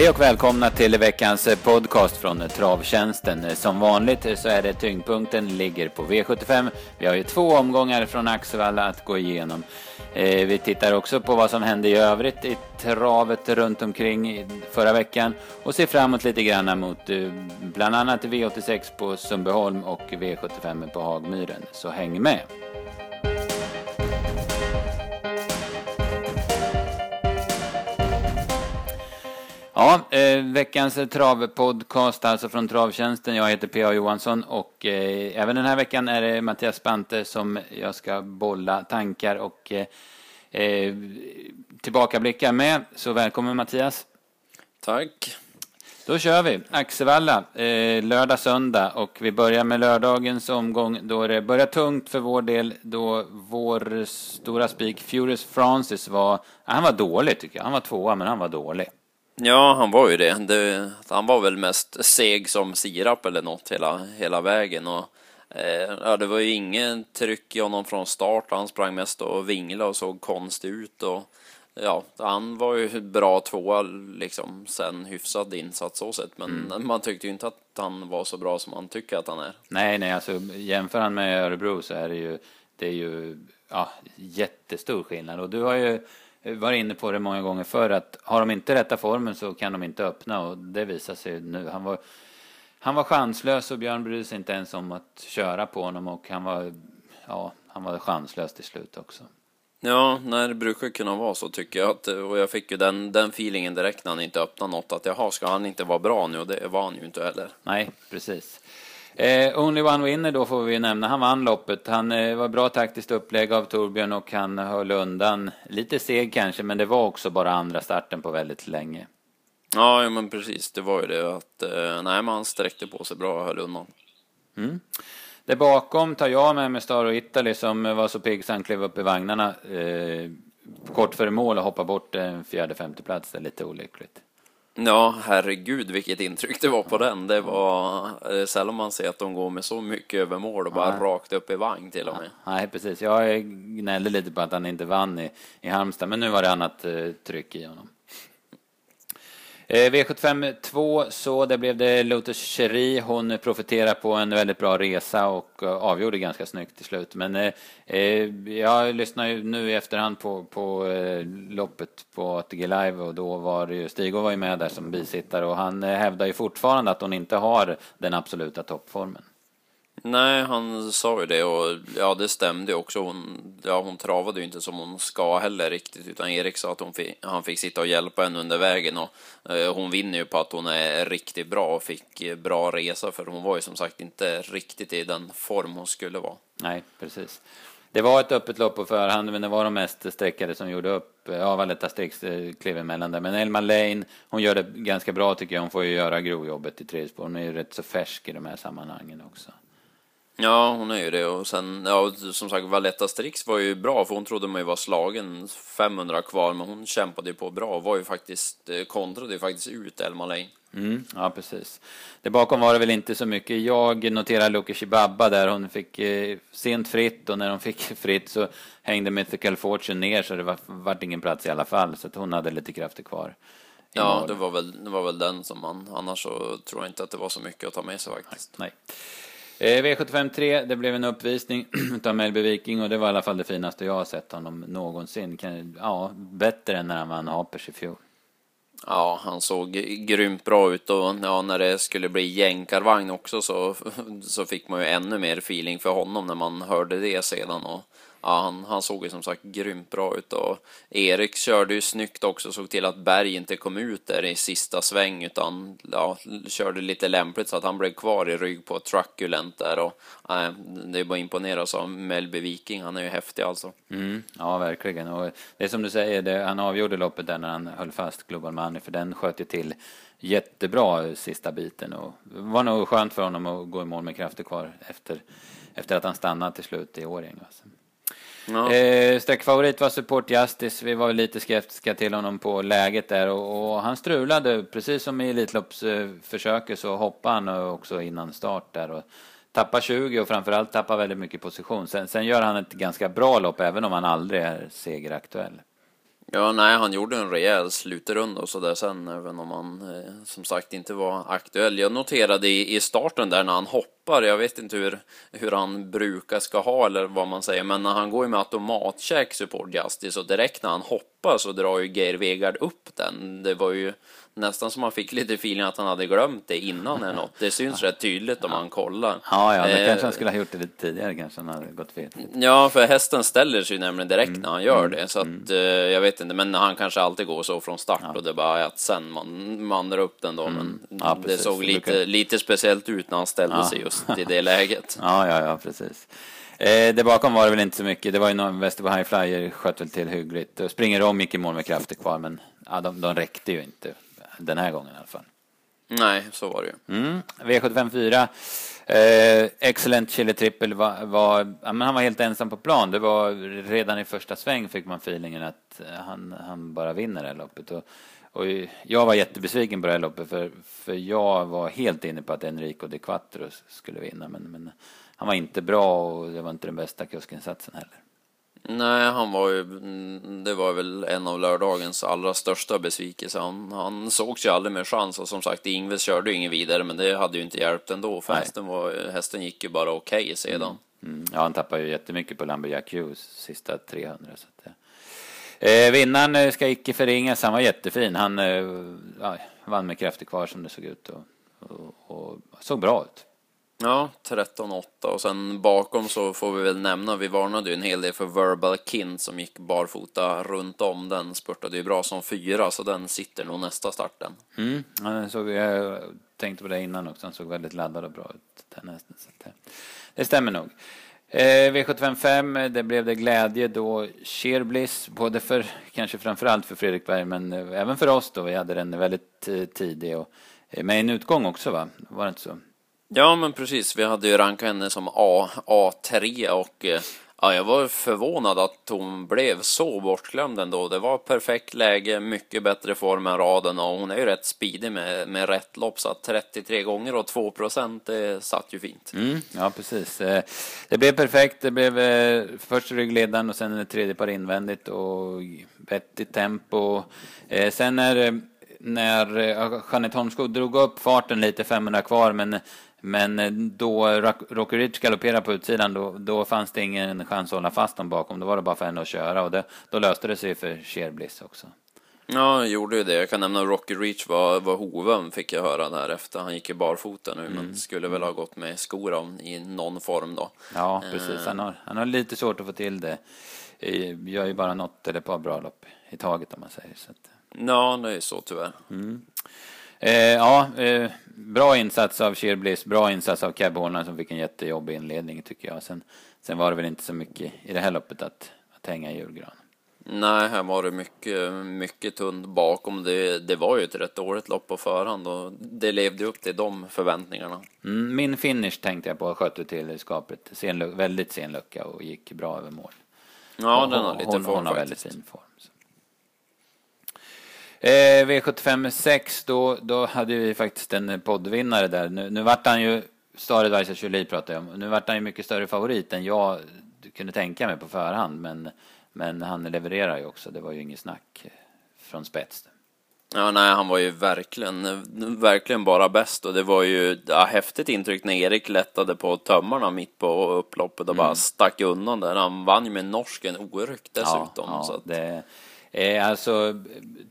Hej och välkomna till veckans eh, podcast från eh, Travtjänsten. Eh, som vanligt så är det tyngdpunkten ligger på V75. Vi har ju två omgångar från Axevalla att gå igenom. Vi tittar också på vad som hände i övrigt i travet runt omkring förra veckan och ser framåt lite grann mot bland annat V86 på Sundbyholm och V75 på Hagmyren. Så häng med! Ja, eh, veckans travpodcast alltså från Travtjänsten. Jag heter P.A. Johansson och eh, även den här veckan är det Mattias Spante som jag ska bolla tankar och eh, eh tillbakablickar med. Så välkommen Mattias. Tack. Då kör vi. Axevalla, eh, lördag, söndag och vi börjar med lördagens omgång då det börjar tungt för vår del då vår stora spik Furious Francis var, han var dålig tycker jag. Han var tvåa men han var dålig. Ja, han var ju det. det. Han var väl mest seg som sirap eller något hela, hela vägen. Och, eh, ja, det var ju ingen tryck i honom från start. Han sprang mest och vinglade och såg konstig ut. Och, ja, han var ju bra tvåa liksom, sen hyfsad insats så sett. Men mm. man tyckte ju inte att han var så bra som man tycker att han är. Nej, nej, alltså jämför han med Örebro så är det ju, det är ju ja, jättestor skillnad. Och du har ju varit inne på det många gånger förr att har de inte rätta formen så kan de inte öppna och det visar sig nu. Han var, han var chanslös och Björn brydde sig inte ens om att köra på honom och han var, ja, han var chanslös till slut också. Ja, nej, det brukar kunna vara så tycker jag. Att, och jag fick ju den, den feelingen direkt när han inte öppnade något att jaha, ska han inte vara bra nu? Och det var han ju inte heller. Nej, precis. Eh, Only One Winner då får vi nämna. Han vann loppet. Han eh, var bra taktiskt upplägg av Torbjörn och han höll undan. Lite seg kanske, men det var också bara andra starten på väldigt länge. Ja, ja men precis. Det var ju det att eh, nej, man sträckte på sig bra och höll undan. Mm. Där bakom tar jag med mig Staro Italy som var så pigg så han klev upp i vagnarna eh, kort före mål och hoppade bort en fjärde femte plats. Det är lite olyckligt. Ja, herregud vilket intryck det var på den. Det var eh, sällan man ser att de går med så mycket över mål och bara Nej. rakt upp i vagn till och med. Nej, precis. Jag gnällde lite på att han inte vann i, i Halmstad, men nu var det annat eh, tryck i honom. Eh, V75 2 så det blev det Lotus Cherie. Hon profiterar på en väldigt bra resa och eh, avgjorde ganska snyggt till slut. Men eh, eh, jag lyssnar ju nu i efterhand på, på loppet på ATG Live och då var det ju, Stig var ju med där som bisittare och han hävdar ju fortfarande att hon inte har den absoluta toppformen. Nej, han sa ju det och ja, det stämde också. Hon, ja, hon travade ju inte som hon ska heller riktigt, utan Erik sa att hon fick, han fick sitta och hjälpa henne under vägen och eh, hon vinner ju på att hon är riktigt bra och fick eh, bra resa, för hon var ju som sagt inte riktigt i den form hon skulle vara. Nej, precis. Det var ett öppet lopp på förhand, men det var de mest sträckade som gjorde upp. Eh, ja, Valetta Strix eh, klev emellan där. Men Elma Lane, hon gör det ganska bra tycker jag. Hon får ju göra grovjobbet i tredje spår. Hon är ju rätt så färsk i de här sammanhangen också. Ja, hon är ju det. Och sen, ja, som sagt, Valletta Strix var ju bra, för hon trodde man ju var slagen 500 kvar, men hon kämpade ju på bra och var ju faktiskt, eh, kontrade ju faktiskt ut Elma Lane. Mm, ja, precis. Det bakom var det väl inte så mycket. Jag noterar Luke Shibaba där hon fick eh, sent fritt och när hon fick fritt så hängde Mythical Fortune ner så det var, vart ingen plats i alla fall så att hon hade lite krafter kvar. Ja, det var, väl, det var väl den som man, annars så tror jag inte att det var så mycket att ta med sig faktiskt. Nej. nej. Eh, V75 3, det blev en uppvisning av Melby Viking och det var i alla fall det finaste jag har sett honom någonsin. Ja, bättre än när han vann Hapers i fjol. Ja, han såg grymt bra ut och ja, när det skulle bli jänkarvagn också så, så fick man ju ännu mer feeling för honom när man hörde det sedan. Och ja, han, han såg ju som sagt grymt bra ut och Erik körde ju snyggt också, såg till att Berg inte kom ut där i sista sväng utan ja, körde lite lämpligt så att han blev kvar i rygg på Truculent där och äh, det är bara imponeras av Melby Viking, han är ju häftig alltså. Mm, ja, verkligen och det är som du säger, det, han avgjorde loppet där när han höll fast Global Money för den sköt ju till jättebra sista biten och det var nog skönt för honom att gå i mål med krafter kvar efter, efter att han stannade till slut i Årjäng. Alltså. Ja. Eh, Sträckfavorit var Support Justice. Vi var lite skeptiska till honom på läget där och, och han strulade precis som i Elitloppsförsöket så hoppade han också innan start där och tappar 20 och framförallt tappar väldigt mycket position. Sen, sen gör han ett ganska bra lopp även om han aldrig är segeraktuell. Ja, nej, han gjorde en rejäl slutrunda och så där sen, även om han eh, som sagt inte var aktuell. Jag noterade i, i starten där när han hoppar, jag vet inte hur, hur han brukar ska ha eller vad man säger, men när han går ju med automatcheck support justice och direkt när han hoppar så drar ju Geir Vegard upp den. Det var ju nästan som man fick lite feeling att han hade glömt det innan eller något. Det syns rätt tydligt om man kollar. Ja, ja, det Eh, kanske han skulle ha gjort det lite tidigare kanske han hade gått fel. Ja, för hästen ställer sig nämligen direkt Mm. när han gör det, så att eh, jag vet inte, men han kanske alltid går så från start och det är bara att sen man, man drar upp den då, men Mm. Ja, det såg lite, brukar- lite speciellt ut när han ställde Ja. sig just i det läget. Ja, ja, ja, precis. Eh, det bakom var det väl inte så mycket. Det var ju någon Västerbo High Flyer sköt väl till hyggligt. Och Springer om gick i mål med krafter kvar, men ja, de, de räckte ju inte den här gången i alla fall. Nej, så var det ju. Mm. V75 4. Eh, excellent Chile Triple var, var ja, men han var helt ensam på plan. Det var redan i första sväng fick man feelingen att eh, han, han bara vinner det här loppet. Och, och jag var jättebesviken på det här loppet för, för jag var helt inne på att Enrico de Quattro skulle vinna. Men, men han var inte bra och det var inte den bästa kuskinsatsen heller. Nej, han var ju, mm, det var väl en av lördagens allra största besvikelser. Han, han sågs ju aldrig med chans och som sagt, Ingves körde ju ingen vidare, men det hade ju inte hjälpt ändå, för hästen, var, hästen gick ju bara okej sedan. Mm. Ja, han tappade ju jättemycket på Lumberjack Hughes sista 300. Så att, eh. Eh, vinnaren eh, ska icke förringas, han var jättefin. Han eh, vann med krafter kvar som det såg ut och, och, och såg bra ut. Ja, 13-8 och sen bakom så får vi väl nämna, vi varnade ju en hel del för Verbal Kin som gick barfota runt om. Den spurtade ju bra som fyra, så den sitter nog nästa starten. Mm. Ja, såg, jag tänkte på det innan också, han såg väldigt laddad och bra ut den hästen. Så det stämmer nog. Eh, V755, det blev det glädje då Cheerbliss, både för, kanske framförallt för Fredrik Berg, men eh, även för oss då. Vi hade den väldigt eh, tidig och eh, med en utgång också va? Var det inte så? Ja, men precis. Vi hade ju rankat henne som A, A3 och eh, ja, jag var förvånad att hon blev så bortglömd ändå. Det var perfekt läge, mycket bättre form än raden och hon är ju rätt speedig med, med rätt lopp så att 33 gånger och 2 procent, det satt ju fint. Mm, ja, precis. Eh, det blev perfekt. Det blev eh, först ryggledaren och sen ett tredje par invändigt och vettigt tempo. Sen när, när Jeanette Holmskog drog upp farten lite, 500 kvar, men men eh, då Rock- Rocky Ridge galopperade på utsidan, då, då fanns det ingen chans att hålla fast dem bakom. Då var det bara för henne att köra och det, då löste det sig för Sheerbliss också. Ja, gjorde ju det. Jag kan nämna Rocky Reach var, var hoven, fick jag höra där efter. Han gick ju barfota nu, men skulle väl ha gått med skor om- i någon form då. Ja, precis. Han har, han har lite svårt att få till det. Eh, Gör ju bara något eller ett par bra lopp i taget om man säger. Så att, Ja, det är ju så tyvärr. Eh, ja, eh, bra insats av Sheerbliss, bra insats av Cab Hornan som fick en jättejobbig inledning tycker jag. Sen, sen var det väl inte så mycket i det här loppet att, att hänga i julgran. Nej, här var det mycket, mycket tunt bakom. Det, det var ju ett rätt dåligt lopp på förhand och det levde upp till de förväntningarna. Mm, min finish tänkte jag på, skötte till skapet. Sen, väldigt sen lucka och gick bra över mål. Ja, Och den har hon, lite form hon har väldigt fin form. Så. Eh, V75 6, då, då hade vi faktiskt en poddvinnare där. Nu, nu vart han ju, Stare Vaisa Jolie pratade jag om, nu vart han ju mycket större favorit än jag kunde tänka mig på förhand. Men, men han levererar ju också, det var ju inget snack eh, från spets. Ja, nej, han var ju verkligen, verkligen bara bäst och det var ju ja, häftigt intryck när Erik lättade på tömmarna mitt på upploppet och bara stack undan där. Han vann ju med norsken oryckt dessutom. Ja, så ja, att, det är alltså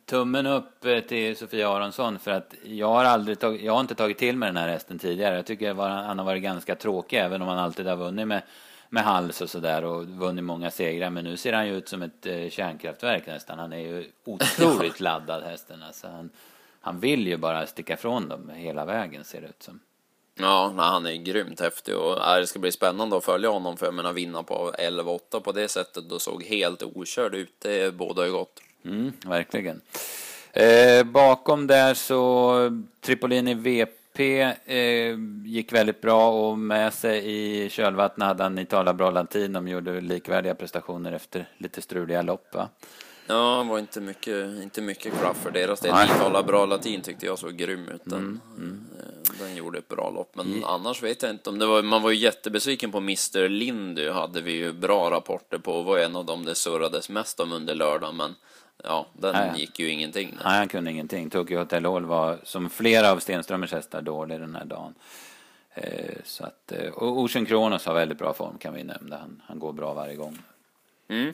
tummen upp eh, till Sofia Aronsson för att jag har aldrig tagit, jag har inte tagit till mig den här hästen tidigare. Jag tycker var, han har varit ganska tråkig även om han alltid har vunnit med, med hals och sådär och vunnit många segrar. Men nu ser han ju ut som ett eh, kärnkraftverk nästan. Han är ju otroligt laddad hästen. Alltså han, han vill ju bara sticka ifrån dem hela vägen ser det ut som. Ja, nej, han är grymt häftig och ja, det ska bli spännande att följa honom för jag menar vinna på 11-8 på det sättet och såg helt okörd ut. Det båda ju gott. Mm, verkligen. Eh, bakom där så Tripolini VP eh, gick väldigt bra och med sig i kölvattnet hade han Itala Bra Latin. De gjorde likvärdiga prestationer efter lite struliga lopp va? Ja, det var inte mycket, inte mycket klaff för deras del. Nej. Bra latin tyckte jag såg grym ut. Den, Mm, den gjorde ett bra lopp. Men annars vet jag inte om det var, man var ju jättebesviken på Mr Lindy hade vi ju bra rapporter på. Var en av dem det surrades mest om under lördagen. Men ja, den Nej. gick ju ingenting. Nej, han kunde ingenting. Tokyo Hotel Hall var, som flera av Stenströmers hästar, dålig den här dagen. Eh, så att, eh, och Ocean Kronos har väldigt bra form kan vi nämna. Han, han går bra varje gång. Mm.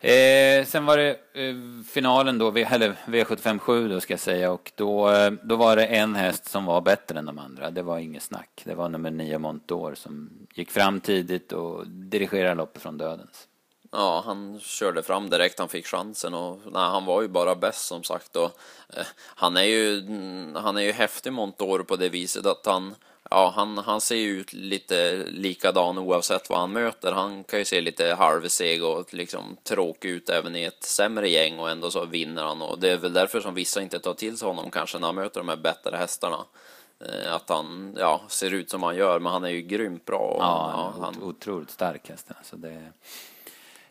Eh, sen var det eh, finalen då, eller V757 då ska jag säga och då, eh, då var det en häst som var bättre än de andra. Det var inget snack. Det var nummer 9 Montour som gick fram tidigt och dirigerade loppet från dödens. Ja, han körde fram direkt han fick chansen och nej, han var ju bara bäst som sagt och eh, han är ju mm, han är ju häftig Montour på det viset att han ja, han, han ser ju ut lite likadan oavsett vad han möter. Han kan ju se lite halvseg och liksom tråkig ut även i ett sämre gäng och ändå så vinner han och det är väl därför som vissa inte tar till sig honom kanske när han möter de här bättre hästarna. Eh, att han ja, ser ut som han gör, men han är ju grymt bra. Och, ja, han, otroligt stark häst. Alltså det,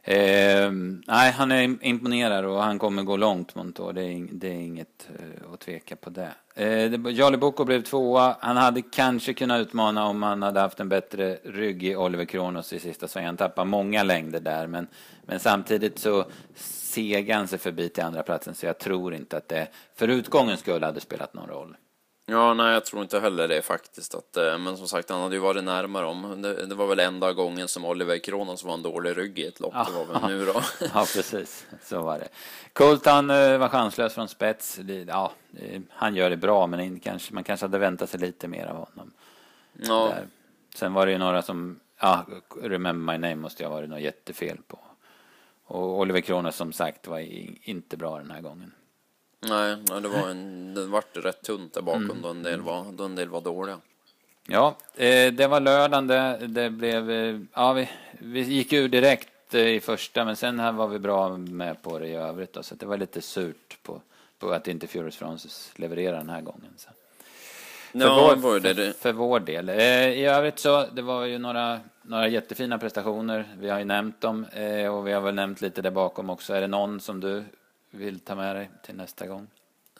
Eh, nej, han är imponerad och han kommer gå långt Montour. Det är, det är inget eh, att tveka på det. Eh, Jali Boko blev tvåa. Han hade kanske kunnat utmana om han hade haft en bättre rygg i Oliver Kronos i sista svängen. Han tappade många längder där, men, men samtidigt så segade han sig förbi till andra platsen så jag tror inte att det för utgångens skull hade spelat någon roll. Ja, nej, jag tror inte heller det faktiskt. Att, eh, men som sagt, han hade ju varit närmare om. Det, det var väl enda gången som Oliver Kronos var en dålig rygg i ett lopp. Ja. Det var väl nu då. ja, precis. Så var det. Colton eh, var chanslös från spets. Ja, han gör det bra, men kanske, man kanske hade väntat sig lite mer av honom. Ja. Där. Sen var det ju några som, ja, Remember My Name måste jag ha varit något jättefel på. Och Oliver Kronos som sagt var inte bra den här gången. Nej, det var en, det vart rätt tunt där bakom mm. då, en del var, då en del var dåliga. Ja, eh, det var lördagen det, det blev, eh, ja vi, vi gick ur direkt eh, i första men sen här var vi bra med på det i övrigt då, så det var lite surt på, på att inte Furious Francis levererade den här gången. Så. För, ja, vår, det. För, för, vår del. I övrigt så, det var ju några, några jättefina prestationer. Vi har ju nämnt dem och vi har väl nämnt lite där bakom också. Är det någon som du vill ta med dig till nästa gång?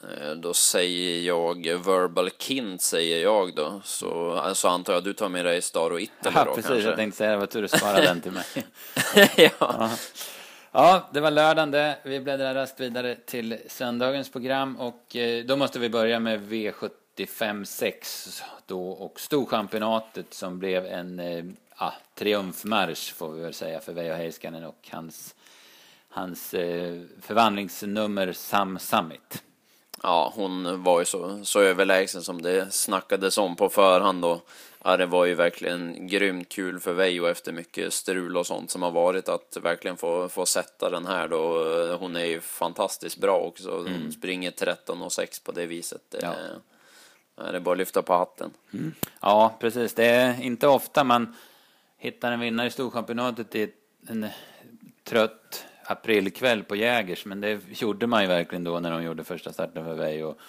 Eh, då säger jag Verbal Kind säger jag då. Så alltså antar jag att du tar med dig Star och Italy ja, då precis, kanske? jag tänkte säga det. Vad tur du svarade den till mig. ja. ja. Ja, det var lördagen det. Vi bläddrar raskt vidare till söndagens program och eh, då måste vi börja med V75 6 då och Storchampionatet som blev en eh, ah, triumfmarsch får vi väl säga för Veijo Heiskanen och hans hans eh, förvandlingsnummer Sam Summit. Ja, hon var ju så, så överlägsen som det snackades om på förhand och ja, det var ju verkligen grymt kul för Veijo efter mycket strul och sånt som har varit att verkligen få, få sätta den här då. Hon är ju fantastiskt bra också. Hon mm. springer 13 och 6 på det viset. Det, ja. är det bara att lyfta på hatten. Mm. Ja, precis. Det är inte ofta man hittar en vinnare i Storchampionatet i en trött aprilkväll på Jägers, men det gjorde man ju verkligen då när de gjorde första starten för mig och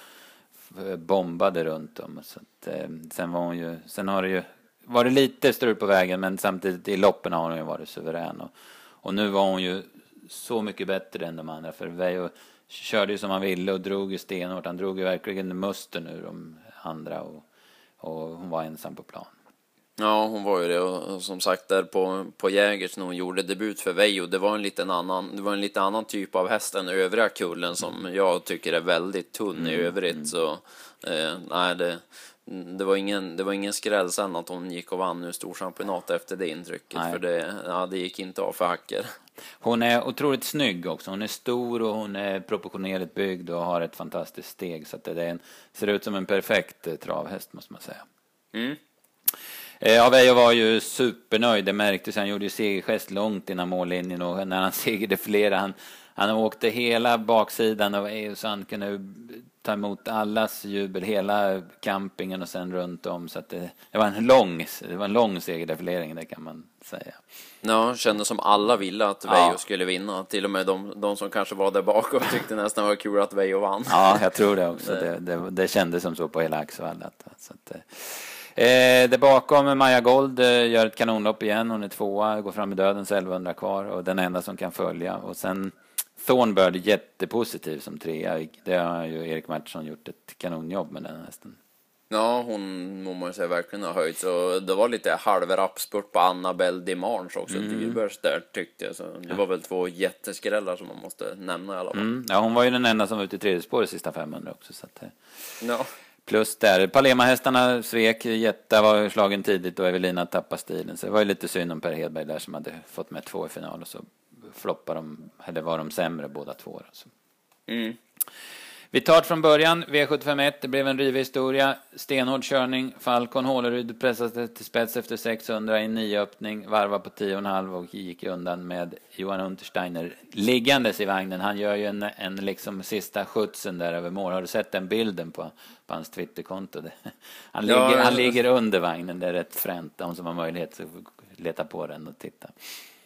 bombade runt dem. Så att, eh, sen var hon ju, sen har det ju varit lite strul på vägen, men samtidigt i loppen har hon ju varit suverän. Och, och nu var hon ju så mycket bättre än de andra, för Veijo körde ju som han ville och drog ju stenhårt. Han drog ju verkligen musten ur de andra och, och hon var ensam på plan. Ja, hon var ju det och som sagt där på, på Jägers när hon gjorde debut för Vejo, det var en liten annan, det var en lite annan typ av häst än övriga kullen som jag tycker är väldigt tunn mm. i övrigt mm. så eh, nej det, det var ingen, det var ingen skräll sen att hon gick och vann nu storchampionat efter det intrycket nej. för det, ja, det gick inte av för hacker. Hon är otroligt snygg också. Hon är stor och hon är proportionerligt byggd och har ett fantastiskt steg så att det är en, ser ut som en perfekt eh, travhäst måste man säga. Mm. Eh, Avejo var ju supernöjd, det märktes. Han gjorde ju segergest långt innan mållinjen och när han segerdefilerade, han, han åkte hela baksidan av EU så han kunde ta emot allas jubel, hela campingen och sen runt om. Så att det, det var en lång, det var en lång segerdefilering, det kan man säga. Ja, kändes som alla ville att Veijo ja. skulle vinna. Till och med de, de som kanske var där bakom tyckte nästan var kul att Veijo vann. Ja, jag tror det också. Det, det, det kändes som så på hela Axevalla. Så att, Eh, där bakom Maja Gold eh, gör ett kanonlopp igen. Hon är tvåa, går fram i döden, 1100 kvar och den enda som kan följa. Och sen Thornbird jättepositiv som trea. Det har ju Erik Mattsson gjort ett kanonjobb med den hästen. Ja, hon må man säga verkligen har höjt. Så det var lite halvrappspurt på Annabelle Dimanche också, mm. Där tyckte jag. Så det var väl två jätteskrällar som man måste nämna i alla fall. Mm. Ja, hon var ju den enda som var ute i tredje spåret sista 500 också. Så att, ja. Plus där, Palema-hästarna svek, Jetta var slagen tidigt och Evelina tappade stilen. Så det var ju lite synd om Per Hedberg där som hade fått med två i final och så floppade de, eller var de sämre båda två. Alltså. Mm. Vi tar från början, V751, det blev en rivig historia. Stenhård körning, Falcon Hålerud pressade till spets efter 600 i en nyöppning, varva på 10,5 och gick undan med Johan Untersteiner liggandes i vagnen. Han gör ju en, en liksom sista skjutsen där över mål. Har du sett den bilden på, på hans Twitterkonto? Han, ligger, ja, han ligger under vagnen, det är rätt fränt. De som har möjlighet att leta på den och titta.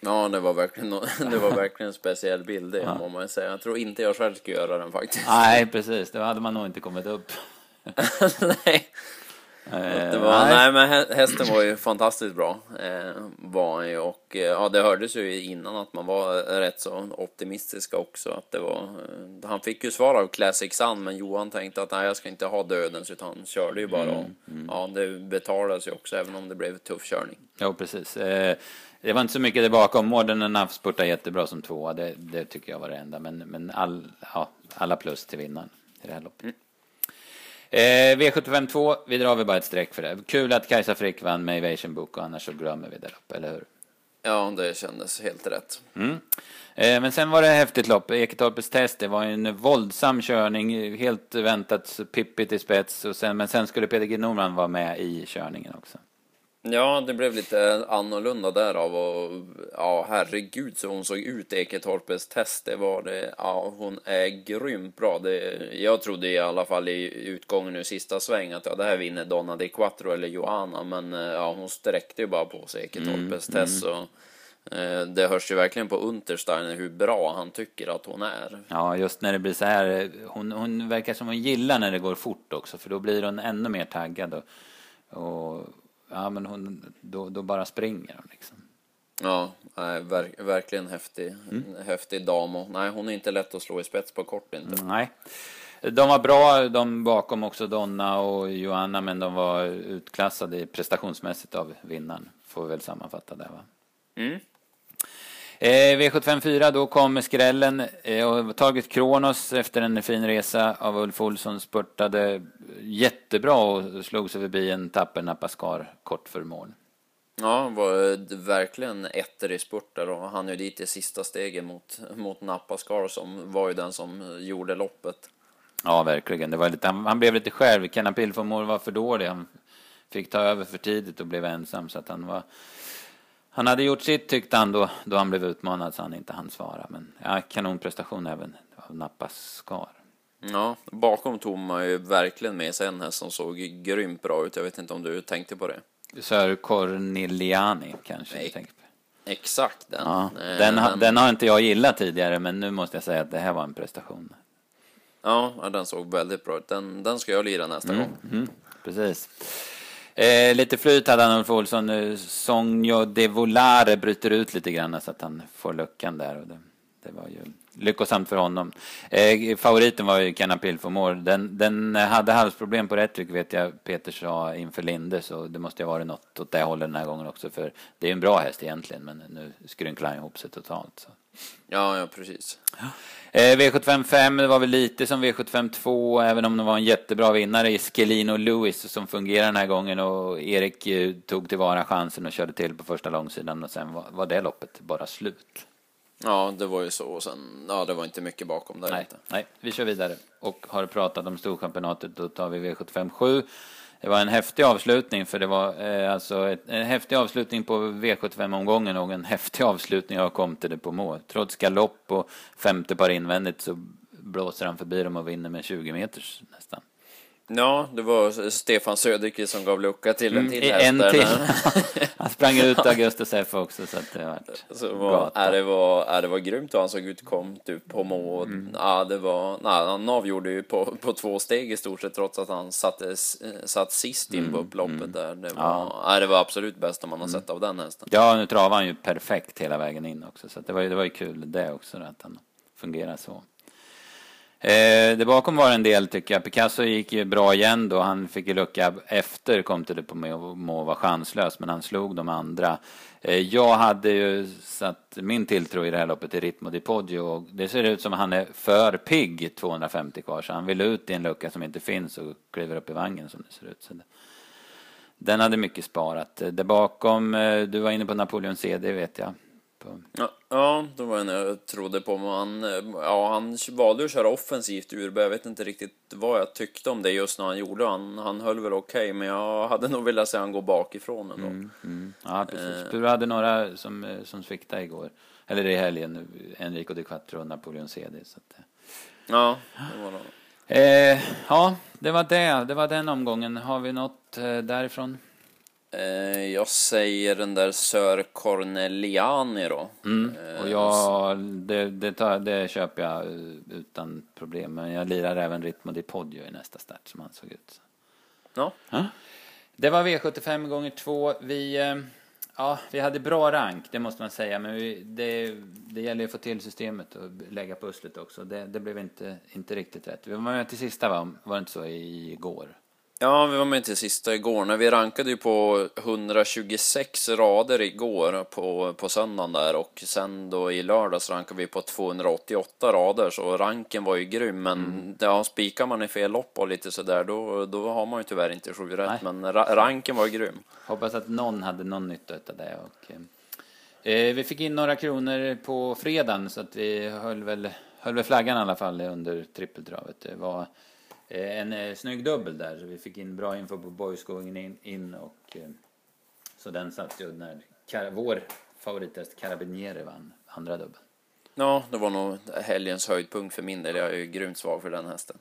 Ja, det var verkligen, det var verkligen en speciell bild, det ja. man säga. Jag tror inte jag själv skulle göra den faktiskt. Nej, precis. Då hade man nog inte kommit upp. nej. Eh, var, nej. nej. men hästen var ju fantastiskt bra. Eh, var ju, och eh, ja, det hördes ju innan att man var rätt så optimistiska också. Att det var, eh, han fick ju svar av Classic Sun, men Johan tänkte att nej, jag ska inte ha dödens, utan han körde ju bara. Mm, mm. Ja, det betalades ju också, även om det blev tuff körning. Ja, precis. Det var inte så mycket där bakom. Modern Enough spurtade jättebra som tvåa. Det, det tycker jag var det enda. Men, men all, ja, alla plus till vinnaren i det här loppet. Mm. Eh, V75 2, vi drar väl bara ett streck för det. Kul att Kajsa Frick vann med Evasion Book och annars så glömmer vi det loppet, eller hur? Ja, det kändes helt rätt. Mm. Eh, men sen var det häftigt lopp. Eketorpets test, det var en våldsam körning. Helt väntat pippigt i spets. Och sen, men sen skulle Peter G. Norman vara med i körningen också. Ja, det blev lite annorlunda därav och ja, herregud så hon såg ut Eketorpes test. Det var det. Ja, hon är grymt bra. Det, jag trodde i alla fall i utgången i sista sväng att ja, det här vinner Donna Di Quattro eller Johanna, men ja, hon sträckte ju bara på sig Eketorpes mm, test. Mm. Så, eh, det hörs ju verkligen på Untersteiner hur bra han tycker att hon är. Ja, just när det blir så här. Hon, hon verkar som hon gillar när det går fort också, för då blir hon ännu mer taggad. Och, och ja, men hon, då, då bara springer hon liksom. Ja, nej, verk, verkligen häftig, mm. häftig dam och nej, hon är inte lätt att slå i spets på kort inte. Nej. De var bra, de bakom också Donna och Johanna, men de var utklassade prestationsmässigt av vinnaren, får vi väl sammanfatta det va? Mm. Eh, V754, då kom skrällen eh, och tagit Kronos efter en fin resa av Ulf Olsson spurtade jättebra och slog sig förbi en tapper Napascar kort för mål. Ja, var verkligen etter i spurter och han är dit i sista stegen mot, mot Napascar som var ju den som gjorde loppet. Ja, verkligen. Det var lite, han, han blev lite själv. Kenna Pilformor var för dålig. Han fick ta över för tidigt och blev ensam så att han var han hade gjort sitt tyckte han då, då han blev utmanad så han inte hann svara. Men ja, kanonprestation även av Nappas Skar. Ja, bakom tog man ju verkligen med sig en häst som såg grymt bra ut. Jag vet inte om du tänkte på det? Sir Corneliani kanske Nej. du tänker på? Exakt den. Ja, eh, den, men... den har inte jag gillat tidigare men nu måste jag säga att det här var en prestation. Ja, den såg väldigt bra ut. Den, den ska jag lira nästa mm, gång. Mm, precis. Eh, lite flyt hade han Ulf Olsson. Eh, Sonjo de Volare bryter ut lite grann så att han får luckan där. Och det, det var ju lyckosamt för honom. Eh, favoriten var ju Canapil Fomor. Den, den hade halsproblem på rätt tryck vet jag Peter sa inför Linde så det måste ju ha varit något åt det hållet den här gången också för det är ju en bra häst egentligen men nu skrynklar han ihop sig totalt. Så. Ja, ja precis. Eh, V755, det var väl lite som V752, även om det var en jättebra vinnare i Skelino Lewis som fungerar den här gången och Erik eh, tog tillvara chansen och körde till på första långsidan och sen var, var det loppet bara slut. Ja, det var ju så och sen, ja, det var inte mycket bakom där. Nej, nej vi kör vidare och har pratat om Storchampionatet, då tar vi V75 7. Det var en häftig avslutning för det var eh, alltså ett, en häftig avslutning på V75-omgången och en häftig avslutning av det på mål. Trots galopp och femte par invändigt så blåser han förbi dem och vinner med 20 meters nästan. Ja, det var Stefan Söderqvist som gav lucka till en mm, till En till. han sprang ut Augustus F också så att det var så var, är det var, är det var grymt och han såg ut kom typ på mål. Mm. Ja, det var, nej, han avgjorde ju på, på två steg i stort sett trots att han satte, satt sist in på mm, upploppet mm. där. Det var, ja. nej, det var absolut bästa man har mm. sett av den hästen. Ja, nu travade han ju perfekt hela vägen in också så det var, det var ju kul det också att han fungerar så. Eh, det bakom var en del tycker jag. Picasso gick ju bra igen då. Han fick ju lucka efter, kom till det på må att vara chanslös, men han slog de andra. Eh, jag hade ju satt min tilltro i det här loppet till Ritmo di Poggio och det ser ut som att han är för pigg 250 kvar, så han vill ut i en lucka som inte finns och kliver upp i vagnen som det ser ut. Så det, den hade mycket sparat. Eh, där bakom, eh, du var inne på Napoleon CD vet jag. Ja, ja, då var det när jag trodde på men han, ja, han valde att köra offensivt Urberg. Jag vet inte riktigt vad jag tyckte om det just när han gjorde. Han, han höll väl okej, okay, men jag hade nog velat se han gå bakifrån ändå. Mm, mm. Ja, precis. Du hade några som, eh, som sviktade igår. Eller i helgen, Enrico Di Quattro och Napoleon. Så att, eh. ja, det var nog. Eh, ja, det var det. Det var den omgången. Har vi något eh, därifrån? Eh, jag säger den där Sir Corneliani då. Mm. Och jag, det, det, tar, det köper jag utan problem. Men jag lirar även Ritmo di Poggio i nästa start som han såg ut. Ja. ja. Det var V75 gånger två. Vi Ja, vi hade bra rank, det måste man säga. Men vi, det, det gäller att få till systemet och lägga pusslet också. Det, det blev inte, inte riktigt rätt. Vi var med till sista, va? Var det inte så, igår? Ja, vi var med till sista igår. När vi rankade ju på 126 rader igår på, på söndagen där och sen då i lördags rankade vi på 288 rader så ranken var ju grym. Men mm. ja, spikar man i fel lopp och lite sådär då, då har man ju tyvärr inte sju rätt. Nej. Men ra ranken var ju grym. Hoppas att någon hade någon nytta av det. Och, eh, vi fick in några kronor på fredagen så att vi höll väl, höll väl flaggan i alla fall under trippeltravet. Det var Eh, en eh, snygg dubbel där. Så vi fick in bra info på boys going in, in och eh, så den satt ju när Kar vår favorithäst Carabinieri vann andra dubbeln. Ja, det var nog helgens höjdpunkt för min del. Jag är ju grymt svag för den hästen.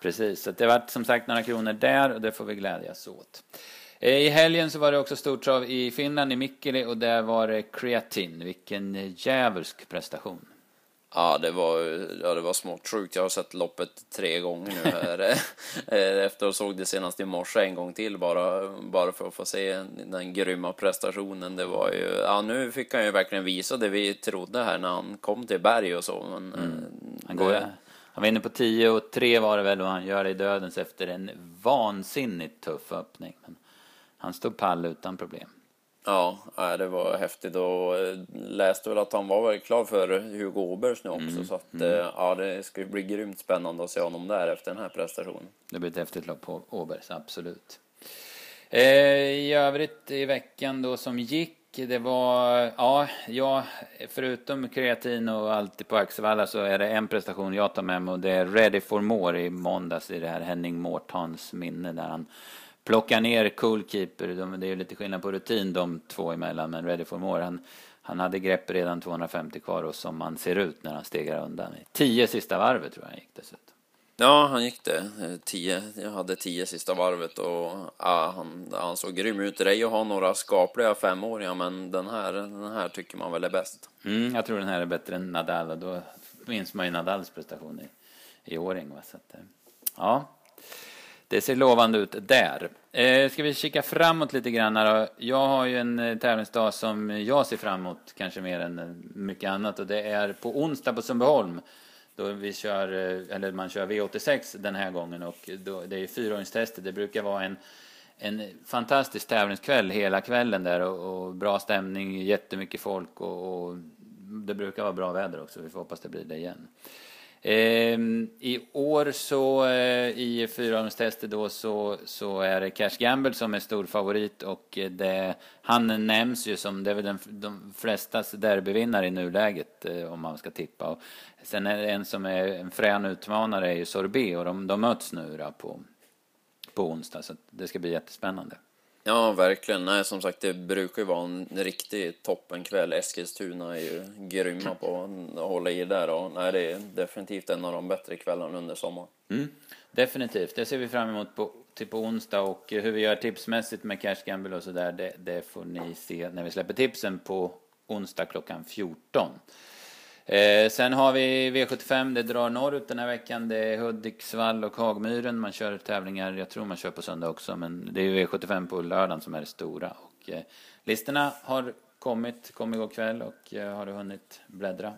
Precis, så det var som sagt några kronor där och det får vi glädjas åt. I helgen så var det också stortrav i Finland, i Mikkeli, och där var det kreatin. Vilken djävulsk prestation. Ja, det var, ja, det var smått sjukt. Jag har sett loppet tre gånger nu här. Eh, efter att såg det senast i morse en gång till bara, bara för att få se den grymma prestationen. Det var ju, ja, nu fick han ju verkligen visa det vi trodde här när han kom till berg och så. Men, mm. Eh, han, går, det... han var inne på 10 och 3 var det väl och han gör det i dödens efter en vansinnigt tuff öppning. Men han stod pall utan problem. Ja, det var häftigt och eh, läste väl att han var väl klar för Hugo Åbergs nu också mm, så att mm. Eh, ja, det ska bli grymt spännande att se honom där efter den här prestationen. Det blir ett häftigt lopp på Åbergs, absolut. Eh, I övrigt i veckan då som gick det var, ja, ja, förutom kreatin och allt på Axevalla så är det en prestation jag tar med mig och det är Ready for More i måndags i det här Henning Mårtans minne där han plocka ner Coolkeeper. De, det är ju lite skillnad på rutin de två emellan, men Ready for More, han, han hade grepp redan 250 kvar och som man ser ut när han stegar undan. Tio sista varvet tror jag han gick dessutom. Ja, han gick det. Tio, jag hade tio sista varvet och ja, han, han såg grym ut. Det är ju att ha några skapliga femåringar, men den här, den här tycker man väl är bäst. Mm, jag tror den här är bättre än Nadal och då minns man ju Nadals prestation i, i åring. Va? Så att, eh, ja, det ser lovande ut där. Eh, ska vi kika framåt lite grann här Jag har ju en eh, tävlingsdag som jag ser fram emot kanske mer än eh, mycket annat och det är på onsdag på Sundbyholm. Då vi kör, eh, eller man kör V86 den här gången och då, det är fyraåringstester. Det brukar vara en, en fantastisk tävlingskväll hela kvällen där och, och bra stämning, jättemycket folk och, och det brukar vara bra väder också. Vi får hoppas det blir det igen. Ehm, I år så eh, i fyraåringstestet då så, så är det Cash Gamble som är stor favorit och det, han nämns ju som det är väl den, de flestas derbyvinnare i nuläget eh, om man ska tippa. Och sen är det en som är en frän utmanare är ju Sorbet och de, de möts nu då på, på onsdag så det ska bli jättespännande. Ja, verkligen. Nej, som sagt, det brukar ju vara en riktig toppenkväll. Eskilstuna är ju grymma på att hålla i där och nej, det är definitivt en av de bättre kvällarna under sommaren. Mm, definitivt, det ser vi fram emot på, till på onsdag och hur vi gör tipsmässigt med Cash Gamble och sådär, det, det får ni se när vi släpper tipsen på onsdag klockan 14. Eh, sen har vi V75, det drar norrut den här veckan. Det är Hudiksvall och Hagmyren. Man kör tävlingar, jag tror man kör på söndag också, men det är V75 på lördagen som är det stora. Och, eh, listorna har kommit, kom igår kväll och eh, har du hunnit bläddra?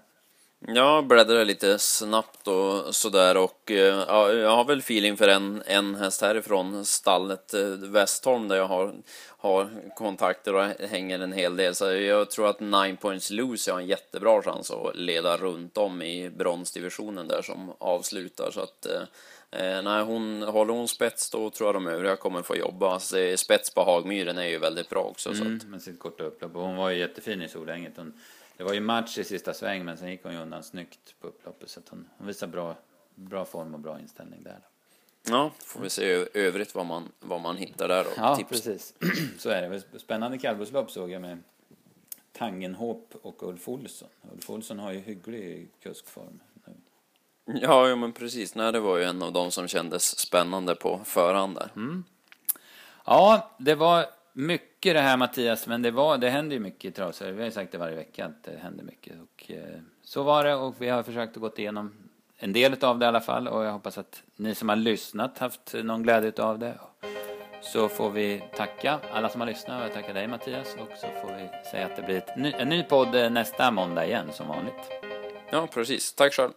Jag bläddrar lite snabbt och sådär och eh, ja, jag har väl feeling för en, en häst härifrån stallet eh, Westholm där jag har, har kontakter och hänger en hel del. Så jag tror att Nine Points Loose har en jättebra chans att leda runt om i bronsdivisionen där som avslutar. Så att eh, nej, hon, håller hon spets då tror jag de övriga kommer få jobba. Så spets på Hagmyren är ju väldigt bra också. Mm, så att... med sitt korta upplopp. Och hon var ju jättefin i Solänget. Hon det var ju match i sista sväng men sen gick hon ju undan snyggt på upploppet så att hon, hon visar bra, bra form och bra inställning där. Ja, får vi se övrigt vad man, vad man hittar där då. Ja, Tips. precis. så är det. Spännande kallblodslopp såg jag med Tangenhop och Ulf Olsson. Ulf Olsson har ju hygglig kuskform. Nu. Ja, ja, men precis. Nej, det var ju en av de som kändes spännande på förhand där. Mm. Ja, det var mycket det här Mattias, men det, var, det händer ju mycket i travsverige. Vi har ju sagt det varje vecka att det händer mycket. Och, eh, så var det och vi har försökt att gå igenom en del av det i alla fall och jag hoppas att ni som har lyssnat haft någon glädje av det. Så får vi tacka alla som har lyssnat och jag tackar dig Mattias och så får vi säga att det blir ny, en ny podd eh, nästa måndag igen som vanligt. Ja, precis. Tack själv.